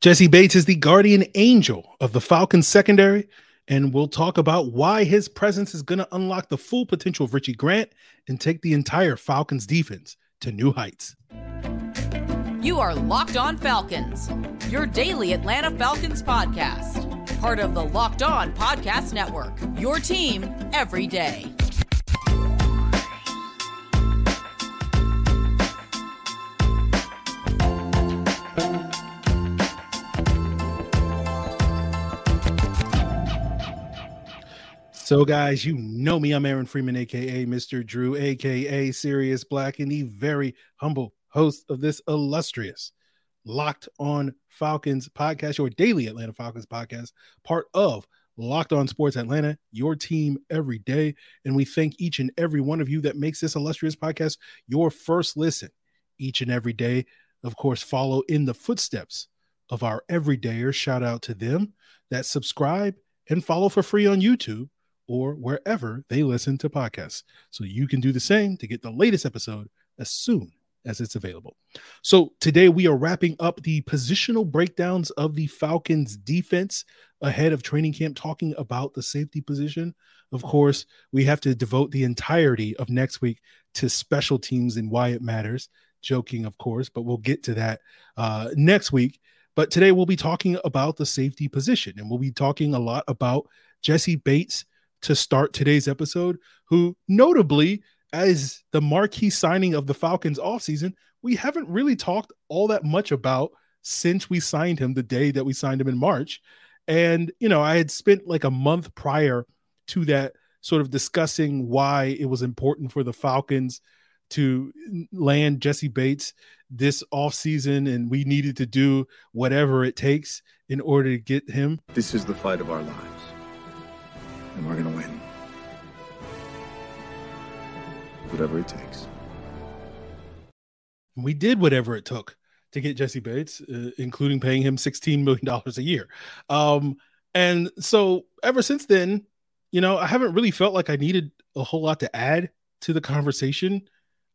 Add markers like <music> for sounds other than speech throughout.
Jessie Bates is the guardian angel of the Falcons secondary, and we'll talk about why his presence is going to unlock the full potential of Richie Grant and take the entire Falcons defense to new heights. You are Locked On Falcons, your daily Atlanta Falcons podcast, part of the Locked On Podcast Network, your team every day. So, guys, you know me. I'm Aaron Freeman, aka Mr. Drew, aka Sirius Black, and the very humble host of this illustrious Locked On Falcons podcast, your daily Atlanta Falcons podcast, part of Locked On Sports Atlanta, your team every day. And we thank each and every one of you that makes this illustrious podcast your first listen each and every day. Of course, follow in the footsteps of our everydayers. Shout out to them that subscribe and follow for free on YouTube or wherever they listen to podcasts. So you can do the same to get the latest episode as soon as it's available. So today we are wrapping up the positional breakdowns of the Falcons defense ahead of training camp, talking about the safety position. Of course, we have to devote the entirety of next week to special teams and why it matters. Joking, of course, but we'll get to that uh, next week. But today we'll be talking about the safety position and we'll be talking a lot about Jessie Bates to start today's episode, who notably, as the marquee signing of the Falcons offseason, we haven't really talked all that much about since we signed him the day that we signed him in March. And, you know, I had spent like a month prior to that sort of discussing why it was important for the Falcons to land Jessie Bates this offseason and we needed to do whatever it takes in order to get him. This is the fight of our lives and we're to win. Whatever it takes. We did whatever it took to get Jessie Bates, uh, including paying him $16 million a year. Um, and so ever since then, you know, I haven't really felt like I needed a whole lot to add to the conversation.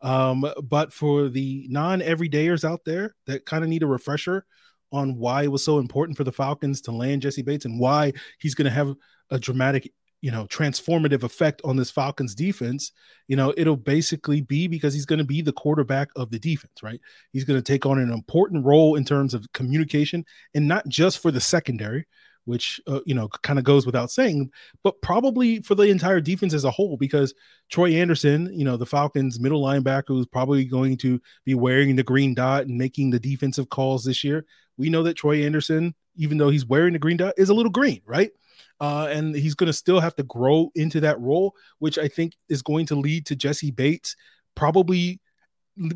Um, but for the non everydayers out there that kind of need a refresher on why it was so important for the Falcons to land Jessie Bates and why he's going to have a dramatic you know transformative effect on this Falcons defense, you know, it'll basically be because he's going to be the quarterback of the defense, right? He's going to take on an important role in terms of communication and not just for the secondary, which uh, you know kind of goes without saying, but probably for the entire defense as a whole because Troy Anderson, you know, the Falcons middle linebacker who's probably going to be wearing the green dot and making the defensive calls this year. We know that Troy Anderson, even though he's wearing the green dot, is a little green, right? Uh, and he's going to still have to grow into that role, which I think is going to lead to Jessie Bates probably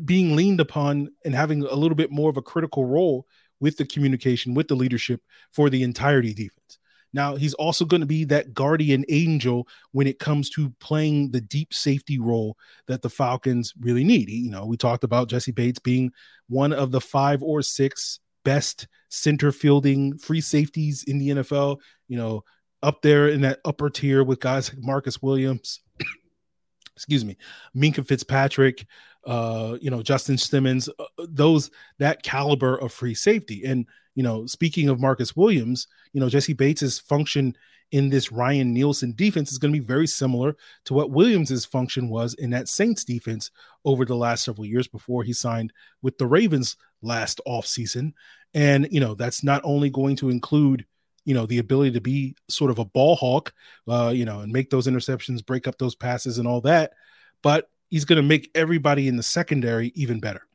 being leaned upon and having a little bit more of a critical role with the communication, with the leadership for the entirety defense. Now, he's also going to be that guardian angel when it comes to playing the deep safety role that the Falcons really need. You know, we talked about Jessie Bates being one of the five or six best center fielding free safeties in the NFL. You know, up there in that upper tier with guys like Marcus Williams, <clears throat> excuse me, Minkah Fitzpatrick, uh, you know, Justin Simmons, uh, those that caliber of free safety. And, you know, speaking of Marcus Williams, you know, Jessie Bates's function in this Ryan Nielsen defense is going to be very similar to what Williams's function was in that Saints defense over the last several years before he signed with the Ravens last offseason. And, you know, that's not only going to include you know the ability to be sort of a ball hawk, uh, you know, and make those interceptions, break up those passes, and all that. But he's going to make everybody in the secondary even better.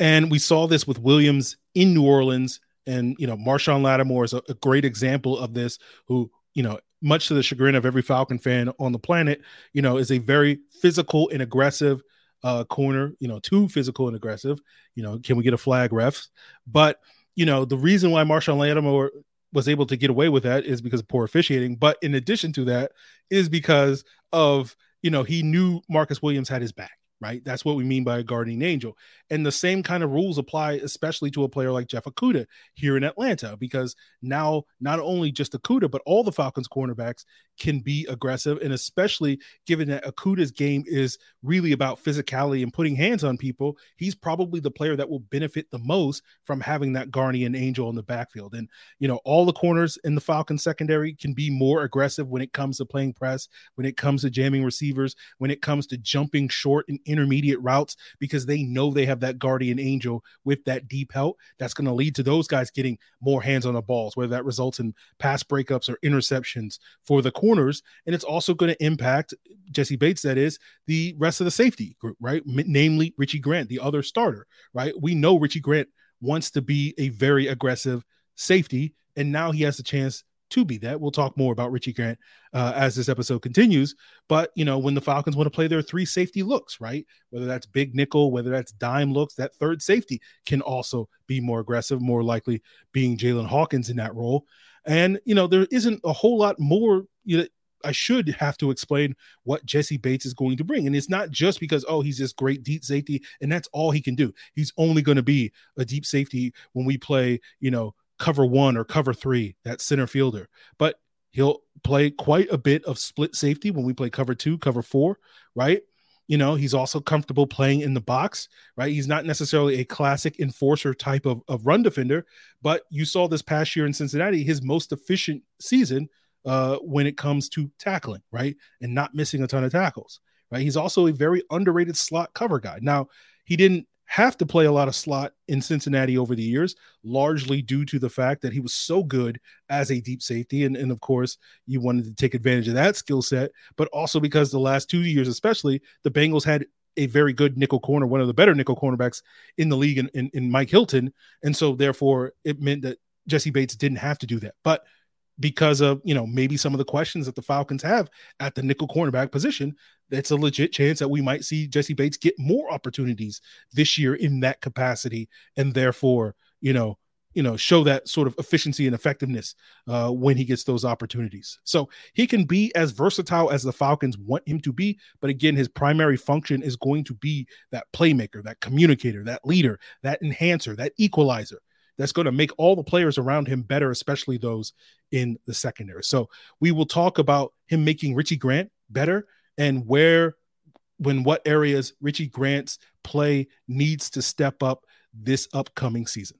And we saw this with Williams in New Orleans, and you know, Marshon Lattimore is a, a great example of this. Who you know, much to the chagrin of every Falcon fan on the planet, you know, is a very physical and aggressive uh, corner. You know, too physical and aggressive. You know, can we get a flag, refs? But you know, the reason why Marshon Lattimore was able to get away with that is because of poor officiating. But in addition to that, is because of you know he knew Marcus Williams had his back. Right, that's what we mean by a guardian angel, and the same kind of rules apply, especially to a player like Jeff Okudah here in Atlanta, because now not only just Okudah but all the Falcons cornerbacks can be aggressive, and especially given that Okudah's game is really about physicality and putting hands on people, he's probably the player that will benefit the most from having that guardian angel in the backfield. And you know, all the corners in the Falcons secondary can be more aggressive when it comes to playing press, when it comes to jamming receivers, when it comes to jumping short and intermediate routes, because they know they have that guardian angel with that deep help. That's going to lead to those guys getting more hands on the balls, whether that results in pass breakups or interceptions for the corners. And it's also going to impact Jessie Bates, that is, the rest of the safety group, right? M- namely Richie Grant, the other starter, right? We know Richie Grant wants to be a very aggressive safety, and now he has a chance to be that. We'll talk more about Richie Grant uh, as this episode continues. But you know, when the Falcons want to play their three safety looks, right? Whether that's big nickel, whether that's dime looks, that third safety can also be more aggressive, more likely being Jaylinn Hawkins in that role. And you know, there isn't a whole lot more you know, I should have to explain what Jessie Bates is going to bring. And it's not just because, oh, he's this great deep safety and that's all he can do. He's only going to be a deep safety when we play, you know, cover one or cover three, that center fielder. But he'll play quite a bit of split safety when we play cover two, cover four, right? You know, he's also comfortable playing in the box, right? He's not necessarily a classic enforcer type of, of run defender, but you saw this past year in Cincinnati, his most efficient season uh, when it comes to tackling, right? And not missing a ton of tackles, right? He's also a very underrated slot cover guy. Now, he didn't have to play a lot of slot in Cincinnati over the years, largely due to the fact that he was so good as a deep safety. And, and of course, you wanted to take advantage of that skill set, but also because the last two years, especially, the Bengals had a very good nickel corner, one of the better nickel cornerbacks in the league in, in, in Mike Hilton. And so, therefore, it meant that Jessie Bates didn't have to do that. But because of you know maybe some of the questions that the Falcons have at the nickel cornerback position, it's a legit chance that we might see Jessie Bates get more opportunities this year in that capacity, and therefore you know you know show that sort of efficiency and effectiveness uh, when he gets those opportunities. So he can be as versatile as the Falcons want him to be, but again, his primary function is going to be that playmaker, that communicator, that leader, that enhancer, that equalizer that's going to make all the players around him better, especially those in the secondary. So we will talk about him making Richie Grant better and where, when what areas Richie Grant's play needs to step up this upcoming season.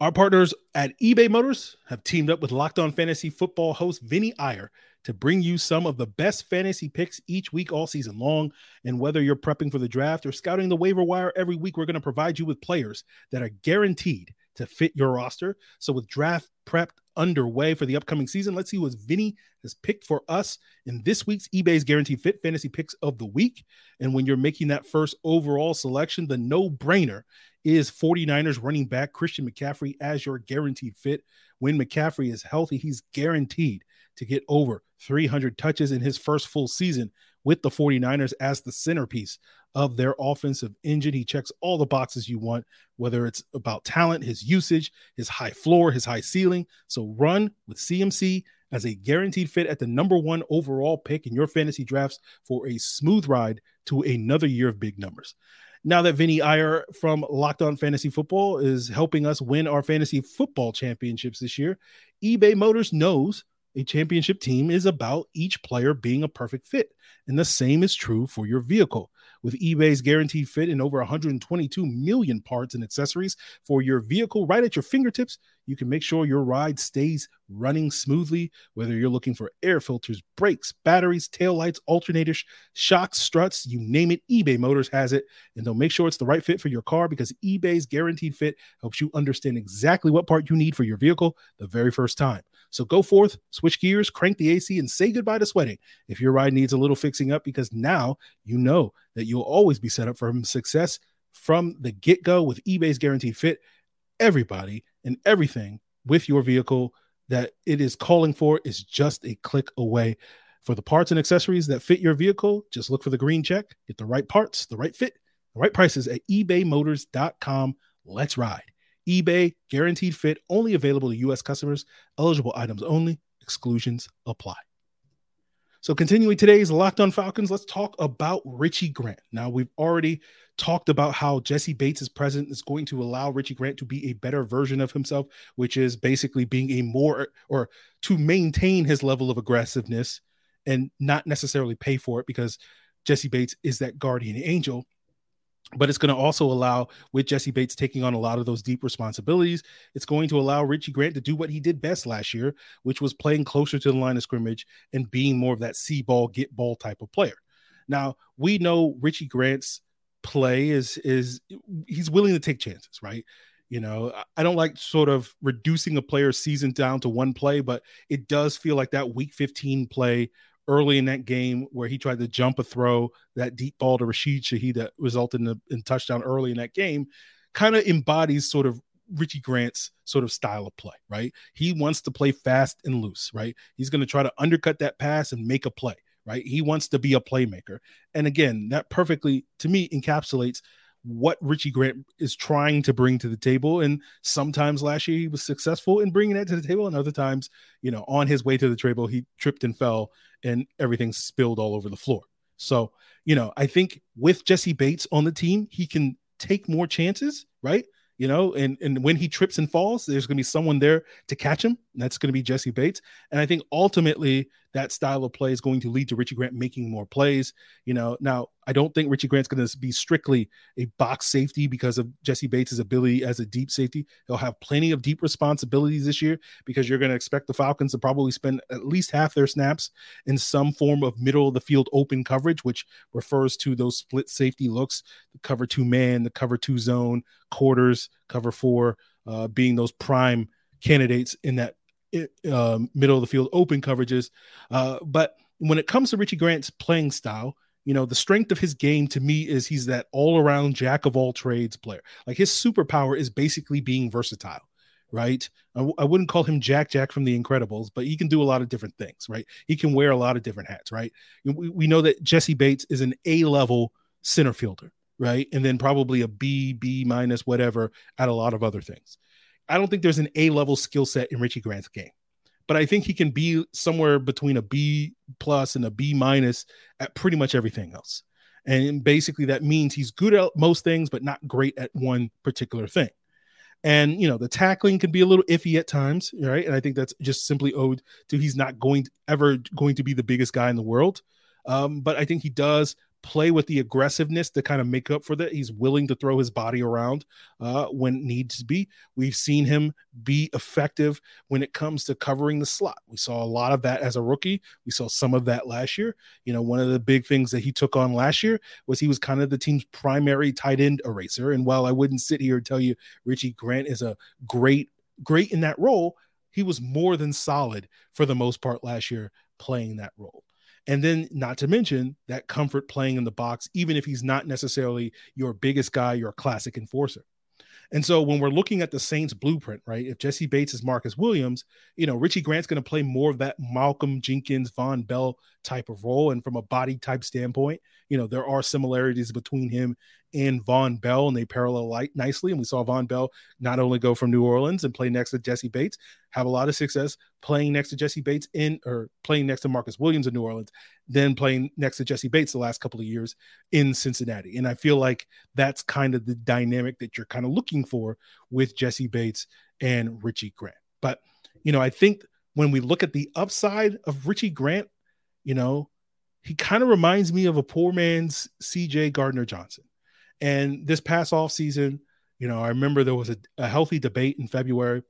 Our partners at eBay Motors have teamed up with Locked On Fantasy Football host Vinny Iyer to bring you some of the best fantasy picks each week all season long. And whether you're prepping for the draft or scouting the waiver wire every week, we're going to provide you with players that are guaranteed to fit your roster. So with draft prep underway for the upcoming season, let's see what Vinny has picked for us in this week's eBay's Guaranteed Fit Fantasy Picks of the Week. And when you're making that first overall selection, the no-brainer is 49ers running back Christian McCaffrey as your guaranteed fit. When McCaffrey is healthy, he's guaranteed to get over 300 touches in his first full season with the 49ers as the centerpiece of their offensive engine. He checks all the boxes you want, whether it's about talent, his usage, his high floor, his high ceiling. So run with CMC as a guaranteed fit at the number one overall pick in your fantasy drafts for a smooth ride to another year of big numbers. Now that Vinny Iyer from Locked On Fantasy Football is helping us win our fantasy football championships this year, eBay Motors knows a championship team is about each player being a perfect fit. And the same is true for your vehicle. With eBay's guaranteed fit and over 122 million parts and accessories for your vehicle right at your fingertips, you can make sure your ride stays running smoothly, whether you're looking for air filters, brakes, batteries, taillights, alternators, shocks, struts, you name it, eBay Motors has it. And they'll make sure it's the right fit for your car because eBay's guaranteed fit helps you understand exactly what part you need for your vehicle the very first time. So go forth, switch gears, crank the AC, and say goodbye to sweating if your ride needs a little fixing up because now you know that you'll always be set up for success from the get go with eBay's guaranteed fit. Everybody and everything with your vehicle that it is calling for is just a click away. For the parts and accessories that fit your vehicle, just look for the green check, get the right parts, the right fit, the right prices at ebaymotors.com. Let's ride eBay guaranteed fit only available to U.S. customers. Eligible items only. Exclusions apply. So, continuing today's Locked On Falcons, let's talk about Richie Grant. Now, we've already talked about how Jessie Bates' presence is going to allow Richie Grant to be a better version of himself, which is basically being a more or to maintain his level of aggressiveness and not necessarily pay for it because Jessie Bates is that guardian angel but it's going to also allow with Jessie Bates taking on a lot of those deep responsibilities. It's going to allow Richie Grant to do what he did best last year, which was playing closer to the line of scrimmage and being more of that see ball, get ball type of player. Now we know Richie Grant's play is is he's willing to take chances, right? You know, I don't like sort of reducing a player's season down to one play, but it does feel like that week 15 play early in that game where he tried to jump a throw, that deep ball to Rashid Shaheed that resulted in a in touchdown early in that game, kind of embodies sort of Richie Grant's sort of style of play, right? He wants to play fast and loose, right? He's going to try to undercut that pass and make a play, right? He wants to be a playmaker. And again, that perfectly, to me, encapsulates what Richie Grant is trying to bring to the table. And sometimes last year he was successful in bringing that to the table, and other times, you know, on his way to the table, he tripped and fell and everything spilled all over the floor. So, you know, I think with Jessie Bates on the team, he can take more chances, right? you know, and and when he trips and falls, there's going to be someone there to catch him. That's going to be Jessie Bates. And I think ultimately that style of play is going to lead to Richie Grant making more plays. You know, now I don't think Richie Grant's going to be strictly a box safety because of Jessie Bates' ability as a deep safety. He'll have plenty of deep responsibilities this year because you're going to expect the Falcons to probably spend at least half their snaps in some form of middle of the field open coverage, which refers to those split safety looks, the cover two man, the cover two zone, quarters, cover four, uh, being those prime candidates in that uh, middle of the field open coverages. Uh, but when it comes to Richie Grant's playing style, you know, the strength of his game to me is he's that all around jack of all trades player. Like his superpower is basically being versatile, right? I w- I wouldn't call him Jack Jack from The Incredibles, but he can do a lot of different things, right? He can wear a lot of different hats, right? We, we know that Jessie Bates is an A level center fielder, right? And then probably a B, B minus, whatever at a lot of other things. I don't think there's an A level skill set in Richie Grant's game, but I think he can be somewhere between a B plus and a B minus at pretty much everything else. And basically, that means he's good at most things, but not great at one particular thing. And you know, the tackling can be a little iffy at times, right? And I think that's just simply owed to he's not going to, ever going to be the biggest guy in the world. Um, but I think he does play with the aggressiveness to kind of make up for that. He's willing to throw his body around uh, when needs to be. We've seen him be effective when it comes to covering the slot. We saw a lot of that as a rookie. We saw some of that last year. You know, one of the big things that he took on last year was he was kind of the team's primary tight end eraser. And while I wouldn't sit here and tell you Richie Grant is a great, great in that role, he was more than solid for the most part last year playing that role. And then, not to mention that comfort playing in the box, even if he's not necessarily your biggest guy, your classic enforcer. And so when we're looking at the Saints blueprint, right? If Jessie Bates is Marcus Williams, you know, Richie Grant's going to play more of that Malcolm Jenkins, Vonn Bell type of role. And from a body type standpoint, you know, there are similarities between him and Vonn Bell, and they parallel light nicely. And we saw Vonn Bell not only go from New Orleans and play next to Jessie Bates, have a lot of success playing next to Jessie Bates in or playing next to Marcus Williams in New Orleans, then playing next to Jessie Bates the last couple of years in Cincinnati. And I feel like that's kind of the dynamic that you're kind of looking for with Jessie Bates and Richie Grant. But, you know, I think when we look at the upside of Richie Grant, you know, he kind of reminds me of a poor man's CJ Gardner Johnson and this past off season, you know, I remember there was a, a healthy debate in February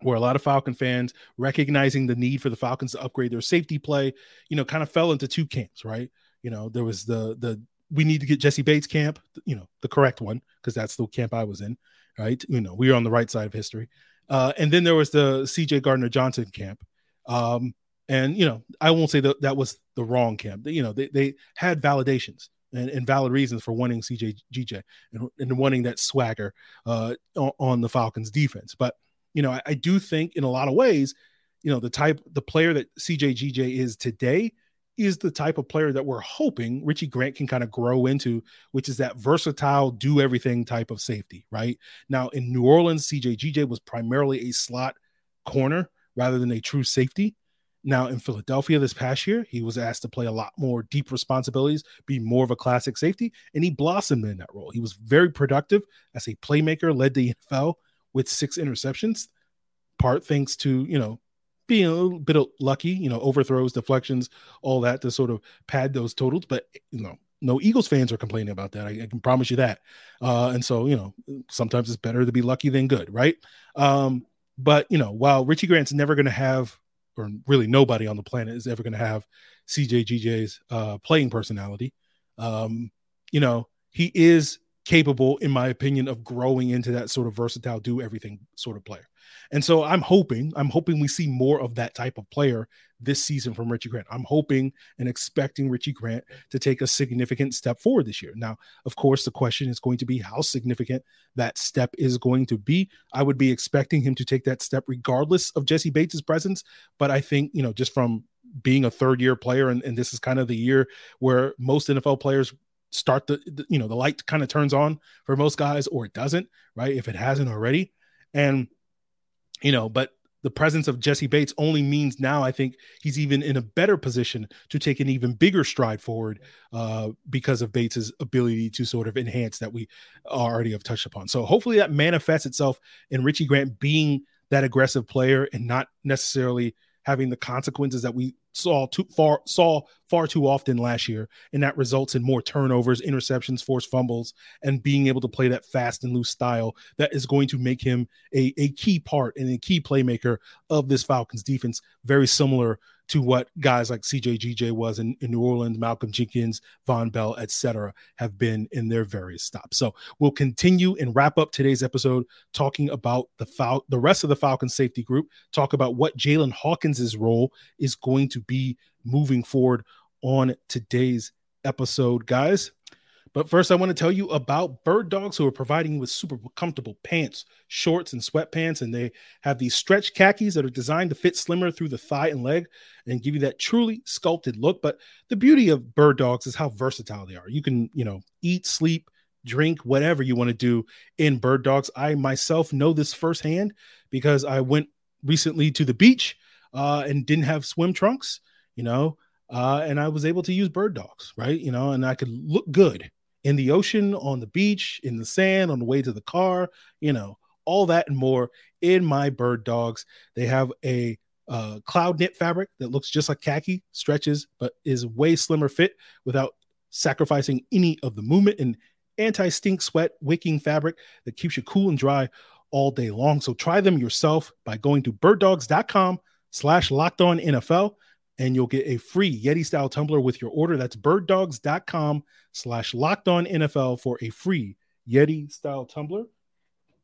where a lot of Falcon fans recognizing the need for the Falcons to upgrade their safety play, you know, kind of fell into two camps, right? You know, there was the the we need to get Jessie Bates camp, you know, the correct one because that's the camp I was in, right? You know, we were on the right side of history. Uh, and then there was the CJ Gardner Johnson camp. Um, and you know, I won't say that that was the wrong camp. You know, they they had validations and, and, valid reasons for wanting CJ GJ and, and wanting that swagger uh, on, on, the Falcons defense. But you know, I, I, do think in a lot of ways, you know, the type the player that CJ GJ is today is the type of player that we're hoping Richie Grant can kind of grow into, which is that versatile, do everything type of safety. Right now in New Orleans, CJ GJ was primarily a slot corner rather than a true safety. Now in Philadelphia this past year, he was asked to play a lot more deep responsibilities, be more of a classic safety, and he blossomed in that role. He was very productive as a playmaker, led the <laughs> NFL with six interceptions, part thanks to, you know, being a little bit lucky, you know, overthrows, deflections, all that to sort of pad those totals. But you know, no Eagles fans are complaining about that. I, I can promise you that. Uh, and so, you know, sometimes it's better to be lucky than good, right? Um, but you know, while Richie Grant's never going to have, or really nobody on the planet is ever going to have CJ GJ's uh, playing personality, um, you know, he is capable, in my opinion, of growing into that sort of versatile, do everything sort of player. And so I'm hoping, I'm hoping we see more of that type of player this season from Richie Grant. I'm hoping and expecting Richie Grant to take a significant step forward this year. Now, of course, the question is going to be how significant that step is going to be. I would be expecting him to take that step regardless of Jessie Bates' presence. But I think, you know, just from being a third year player, and, and this is kind of the year where most NFL players start the, the you know the light kind of turns on for most guys or it doesn't right if it hasn't already and you know but the presence of Jessie Bates only means now I think he's even in a better position to take an even bigger stride forward uh, because of Bates's ability to sort of enhance that we already have touched upon. So hopefully that manifests itself in Richie Grant being that aggressive player and not necessarily having the consequences that we saw too far saw far too often last year, and that results in more turnovers, interceptions, forced fumbles, and being able to play that fast and loose style that is going to make him a, a key part and a key playmaker of this Falcons defense, very similar to what guys like CJ GJ was in, in New Orleans, Malcolm Jenkins, Vonn Bell, etc., have been in their various stops. So we'll continue and wrap up today's episode talking about the Fal- the rest of the Falcons safety group, talk about what Jaylinn Hawkins' role is going to be moving forward on today's episode, guys. But first, I want to tell you about Bird Dogs, who are providing you with super comfortable pants, shorts, and sweatpants. And they have these stretch khakis that are designed to fit slimmer through the thigh and leg and give you that truly sculpted look. But the beauty of Bird Dogs is how versatile they are. You can, you know, eat, sleep, drink, whatever you want to do in Bird Dogs. I myself know this firsthand because I went recently to the beach uh, and didn't have swim trunks, you know. Uh, and I was able to use bird dogs, right? You know, and I could look good in the ocean, on the beach, in the sand, on the way to the car, you know, all that and more in my bird dogs. They have a uh, cloud knit fabric that looks just like khaki, stretches, but is way slimmer fit without sacrificing any of the movement and anti stink sweat wicking fabric that keeps you cool and dry all day long. So try them yourself by going to birddogs.com slash locked on NFL and you'll get a free Yeti style tumbler with your order. That's birddogs.com slash locked on NFL for a free Yeti style tumbler,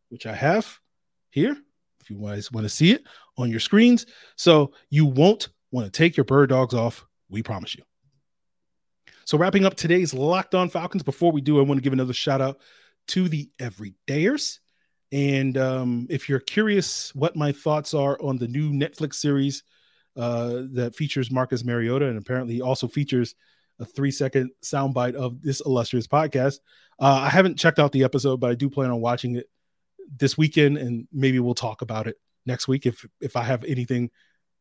which I have here. If you guys want to see it on your screens. So you won't want to take your bird dogs off. We promise you. So wrapping up today's Locked On Falcons. Before we do, I want to give another shout out to the everydayers. And um, if you're curious what my thoughts are on the new Netflix series uh, that features Marcus Mariota and apparently also features a three second soundbite of this illustrious podcast. Uh, I haven't checked out the episode, but I do plan on watching it this weekend, and maybe we'll talk about it next week if if I have anything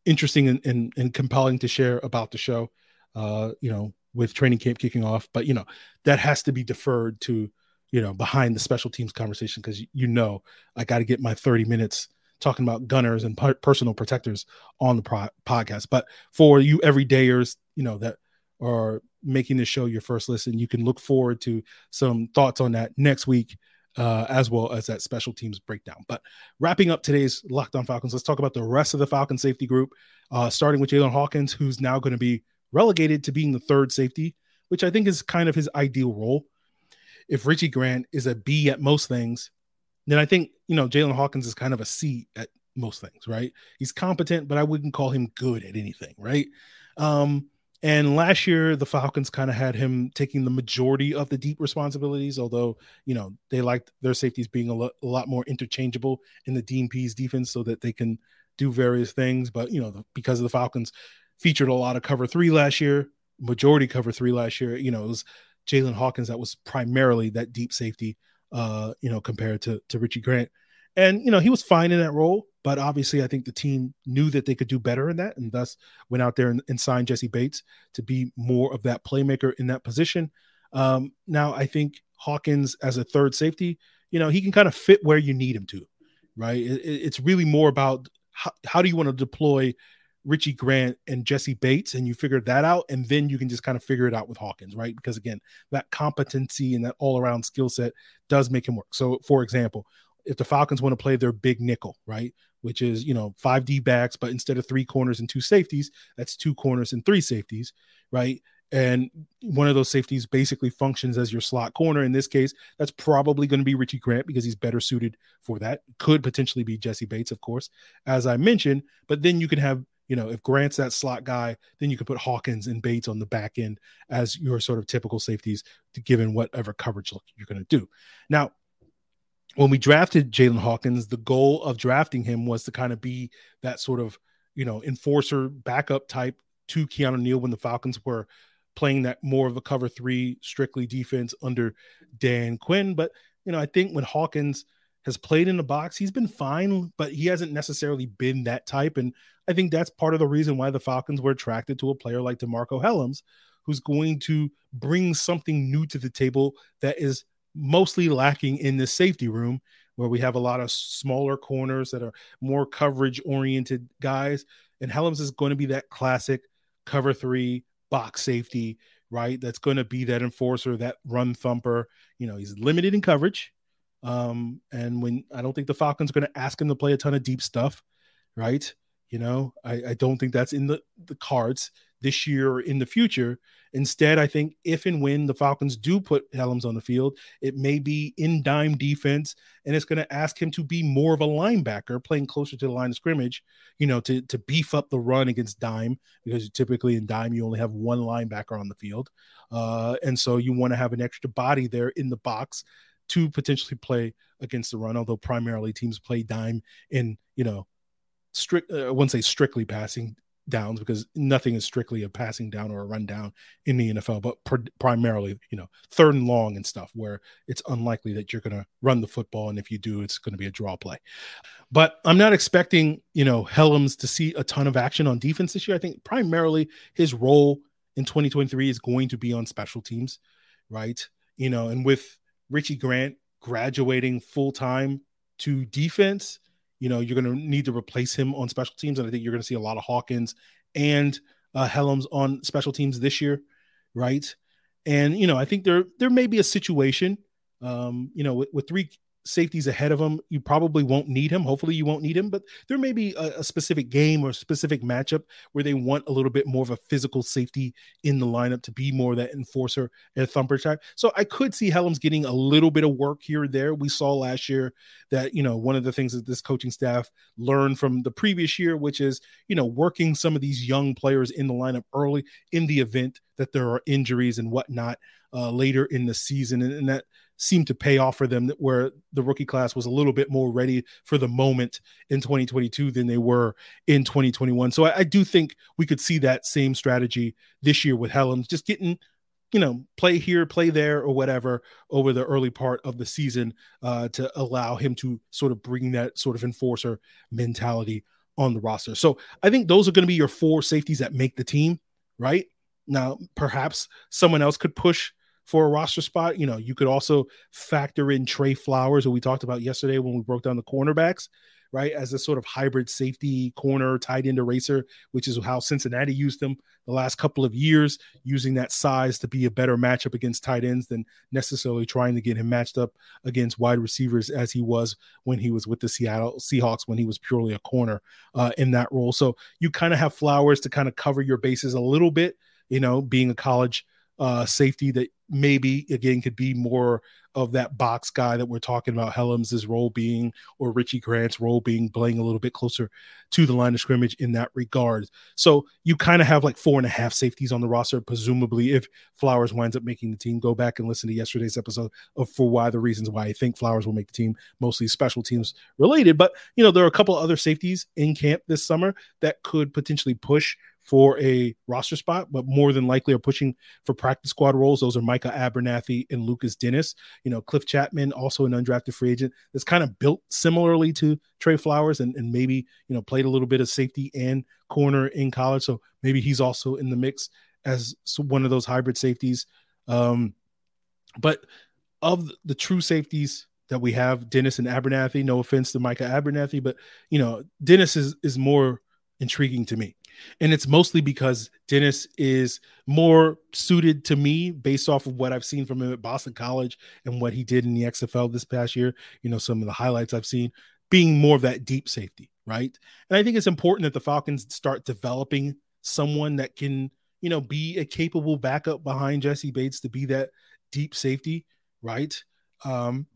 interesting and, and, and compelling to share about the show. Uh, you know, with training camp kicking off, but you know that has to be deferred to you know behind the special teams conversation because you know I got to get my thirty minutes talking about gunners and personal protectors on the pro- podcast. But for you everydayers, you know, that are making this show your first listen, you can look forward to some thoughts on that next week. Uh, as well as that special teams breakdown. But wrapping up today's Locked On Falcons, let's talk about the rest of the Falcon safety group, uh, starting with Jaylinn Hawkins, who's now going to be relegated to being the third safety, which I think is kind of his ideal role. If Richie Grant is a B at most things, then I think, you know, Jaylinn Hawkins is kind of a C at most things, right? He's competent, but I wouldn't call him good at anything, right? Um, and last year, the Falcons kind of had him taking the majority of the deep responsibilities, although, you know, they liked their safeties being a, lo- a lot more interchangeable in the Dean Pees's defense so that they can do various things. But, you know, the, because of the Falcons featured a lot of cover three last year, majority cover three last year, you know, it was Jaylinn Hawkins that was primarily that deep safety uh, you know, compared to to Richie Grant. And you know, he was fine in that role, but obviously I think the team knew that they could do better in that and thus went out there and, and signed Jessie Bates to be more of that playmaker in that position. Um, now I think Hawkins as a third safety, you know, he can kind of fit where you need him to, right? It, it's really more about how, how do you want to deploy Richie Grant and Jessie Bates, and you figure that out, and then you can just kind of figure it out with Hawkins, right? Because again, that competency and that all around skill set does make him work. So, for example, if the Falcons want to play their big nickel, right, which is you know five D backs, but instead of three corners and two safeties, that's two corners and three safeties, right? And one of those safeties basically functions as your slot corner. In this case, that's probably going to be Richie Grant because he's better suited for that. Could potentially be Jessie Bates, of course, as I mentioned. But then you can have, you know, if Grant's that slot guy, then you can put Hawkins and Bates on the back end as your sort of typical safeties, given whatever coverage look you're going to do. Now, when we drafted Jaylinn Hawkins, the goal of drafting him was to kind of be that sort of, you know, enforcer backup type to Keanu Neal when the Falcons were playing that more of a cover three, strictly defense under Dan Quinn. But, you know, I think when Hawkins has played in the box, he's been fine, but he hasn't necessarily been that type. And I think that's part of the reason why the Falcons were attracted to a player like DeMarcco Hellams, who's going to bring something new to the table that is mostly lacking in the safety room where we have a lot of smaller corners that are more coverage oriented guys. And Hellams is going to be that classic cover three box safety, right? That's going to be that enforcer, that run thumper. You know, he's limited in coverage. Um, and when I don't think the Falcons are going to ask him to play a ton of deep stuff, right? You know, I, I don't think that's in the, the cards this year or in the future. Instead, I think if and when the Falcons do put Hellams on the field, it may be in dime defense, and it's going to ask him to be more of a linebacker, playing closer to the line of scrimmage, you know, to, to beef up the run against dime, because typically in dime, you only have one linebacker on the field. Uh, and so you want to have an extra body there in the box to potentially play against the run, although primarily teams play dime in, you know, strict, uh, I wouldn't say strictly passing downs because nothing is strictly a passing down or a run down in the NFL, but pr- primarily, you know, third and long and stuff where it's unlikely that you're going to run the football. And if you do, it's going to be a draw play. But I'm not expecting, you know, Hellams to see a ton of action on defense this year. I think primarily his role in 2023 is going to be on special teams, right? You know, and with Richie Grant graduating full time to defense, you know, you're going to need to replace him on special teams. And I think you're going to see a lot of Hawkins and uh, Hellams on special teams this year, right? And, you know, I think there there may be a situation, um, you know, with, with three safeties ahead of him, you probably won't need him. Hopefully, you won't need him, but there may be a, a, specific game or specific matchup where they want a little bit more of a physical safety in the lineup to be more that enforcer and thumper type. So I could see Hellams getting a little bit of work here or there. We saw last year that, you know, one of the things that this coaching staff learned from the previous year, which is, you know, working some of these young players in the lineup early in the event that there are injuries and whatnot uh, later in the season. and, and that seemed to pay off for them where the rookie class was a little bit more ready for the moment in 2022 than they were in 2021. So I, I do think we could see that same strategy this year with Hellams, just getting you know, play here, play there, or whatever over the early part of the season uh, to allow him to sort of bring that sort of enforcer mentality on the roster. So I think those are going to be your four safeties that make the team, right? Now, perhaps someone else could push for a roster spot. You know, you could also factor in Trey Flowers, who we talked about yesterday when we broke down the cornerbacks, right? As a sort of hybrid safety corner tight end eraser, which is how Cincinnati used them the last couple of years, using that size to be a better matchup against tight ends than necessarily trying to get him matched up against wide receivers as he was when he was with the Seattle Seahawks when he was purely a corner uh, in that role. So you kind of have Flowers to kind of cover your bases a little bit, you know, being a college uh, safety that maybe again could be more of that box guy that we're talking about Hellams' role being, or Richie Grant's role being, playing a little bit closer to the line of scrimmage in that regard. So you kind of have like four and a half safeties on the roster, presumably if Flowers winds up making the team. Go back and listen to yesterday's episode of for why the reasons why I think Flowers will make the team, mostly special teams related. But you know, there are a couple other safeties in camp this summer that could potentially push for a roster spot, but more than likely are pushing for practice squad roles. Those are Micah Abernathy and Lukas Denis. You know, Cliff Chapman, also an undrafted free agent, that's kind of built similarly to Trey Flowers and, and maybe, you know, played a little bit of safety and corner in college. So maybe he's also in the mix as one of those hybrid safeties. Um, but of the true safeties that we have, Denis and Abernathy, no offense to Micah Abernathy, but, you know, Denis is, is more intriguing to me And it's mostly because Denis is more suited to me based off of what I've seen from him at Boston College and what he did in the XFL this past year. You know, some of the highlights I've seen being more of that deep safety, right? And I think it's important that the Falcons start developing someone that can, you know, be a capable backup behind Jessie Bates to be that deep safety, right? Um,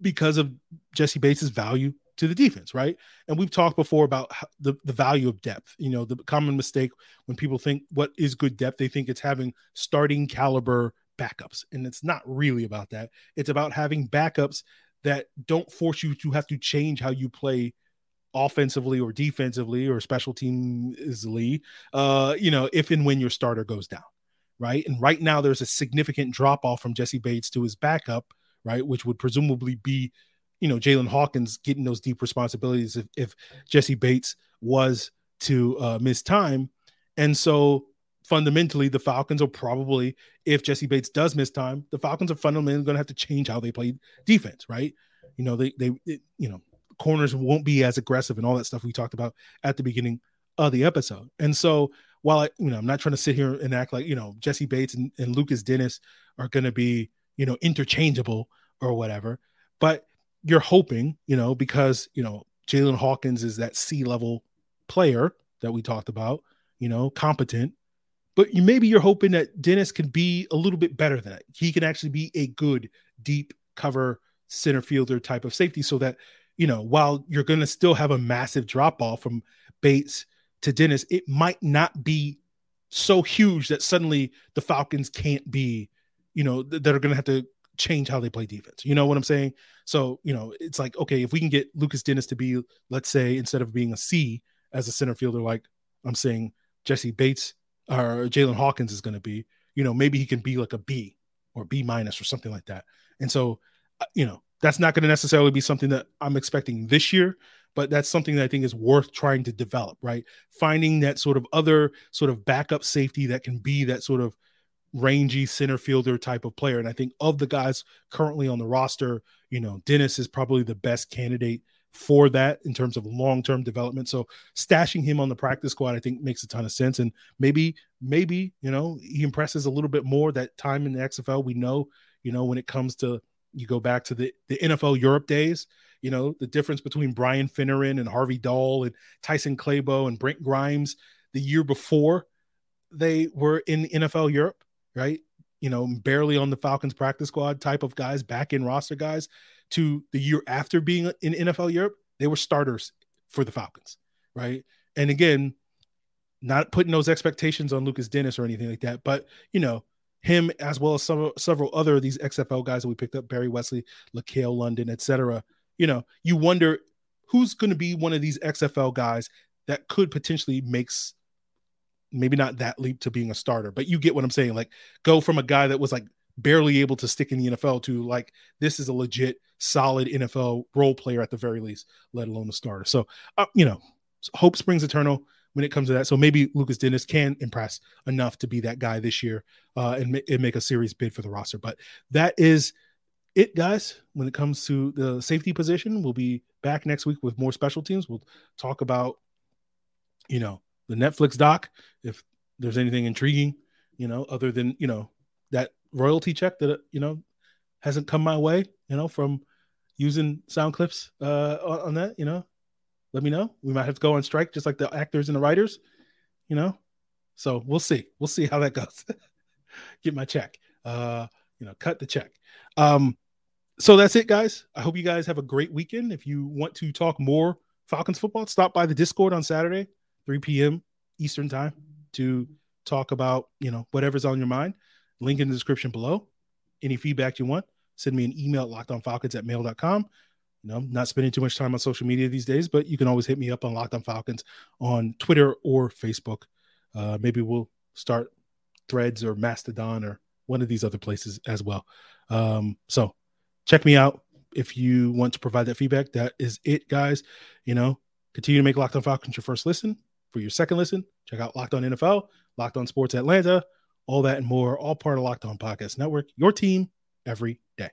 because of Jessie Bates's value to the defense, right? And we've talked before about the, the value of depth. You know, the common mistake when people think what is good depth, they think it's having starting caliber backups. And it's not really about that. It's about having backups that don't force you to have to change how you play offensively or defensively or special teamsly, uh, you know, if and when your starter goes down, right? And right now there's a significant drop off from Jessie Bates to his backup, right? Which would presumably be you know Jaylinn Hawkins getting those deep responsibilities if, if Jessie Bates was to uh, miss time, and so fundamentally the Falcons are probably if Jessie Bates does miss time, the Falcons are fundamentally going to have to change how they play defense, right? You know they they it, you know corners won't be as aggressive and all that stuff we talked about at the beginning of the episode, and so while I you know I'm not trying to sit here and act like you know Jessie Bates and, and Lukas Denis are going to be you know interchangeable or whatever, but you're hoping, you know, because you know Jaylinn Hawkins is that C level player that we talked about, you know, competent. But you maybe you're hoping that Denis can be a little bit better than that. He can actually be a good deep cover center fielder type of safety, so that you know while you're going to still have a massive drop off from Bates to Denis, it might not be so huge that suddenly the Falcons can't be, you know, that are going to have to change how they play defense. You know what I'm saying? So, you know, it's like, okay, if we can get Lukas Denis to be, let's say, instead of being a C as a center fielder, like I'm saying Jessie Bates or Jaylinn Hawkins is going to be, you know, maybe he can be like a B or B minus or something like that. And so, uh, you know, that's not going to necessarily be something that I'm expecting this year, but that's something that I think is worth trying to develop, right? Finding that sort of other sort of backup safety that can be that sort of rangy center fielder type of player. And I think of the guys currently on the roster, you know, Denis is probably the best candidate for that in terms of long-term development. So stashing him on the practice squad, I think makes a ton of sense. And maybe, maybe, you know, he impresses a little bit more that time in the XFL. We know, you know, when it comes to you go back to the, the NFL Europe days, you know, the difference between Brian Finneran and Harvey Dahl and Tyson Clabo and Brent Grimes the year before they were in NFL Europe right? You know, barely on the Falcons practice squad type of guys, back in roster guys, to the year after being in NFL Europe, they were starters for the Falcons, right? And again, not putting those expectations on Lukas Denis or anything like that, but you know, him as well as some several other of these XFL guys that we picked up, Barry Wesley, LaCale London, etc. You know, you wonder who's going to be one of these XFL guys that could potentially makes maybe not that leap to being a starter, but you get what I'm saying. Like go from a guy that was like barely able to stick in the NFL to like this is a legit solid NFL role player at the very least, let alone a starter. So uh, you know, hope springs eternal when it comes to that. So maybe Lukas Denis can impress enough to be that guy this year uh, and, and make a serious bid for the roster. But that is it, guys. When it comes to the safety position, we'll be back next week with more special teams. We'll talk about you know the Netflix doc if there's anything intriguing, you know, other than, you know, that royalty check that, you know, hasn't come my way, you know, from using sound clips uh, on that, you know, let me know. We might have to go on strike just like the actors and the writers, you know. So we'll see. We'll see how that goes. <laughs> Get my check. Uh, you know, cut the check. Um, so that's it, guys. I hope you guys have a great weekend. If you want to talk more Falcons football, stop by the Discord on Saturday. 3 p.m. Eastern time to talk about, you know, whatever's on your mind. Link in the description below. Any feedback you want, send me an email at lockedonfalcons at mail.com. You know, I'm not spending too much time on social media these days, but you can always hit me up on Locked On Falcons on Twitter or Facebook. Uh, maybe we'll start threads or Mastodon or one of these other places as well. Um, so check me out if you want to provide that feedback. That is it, guys. You know, continue to make Locked On Falcons your first listen for your second listen, check out Locked On NFL, Locked On Sports Atlanta, all that and more, all part of Locked On Podcast Network, your team every day.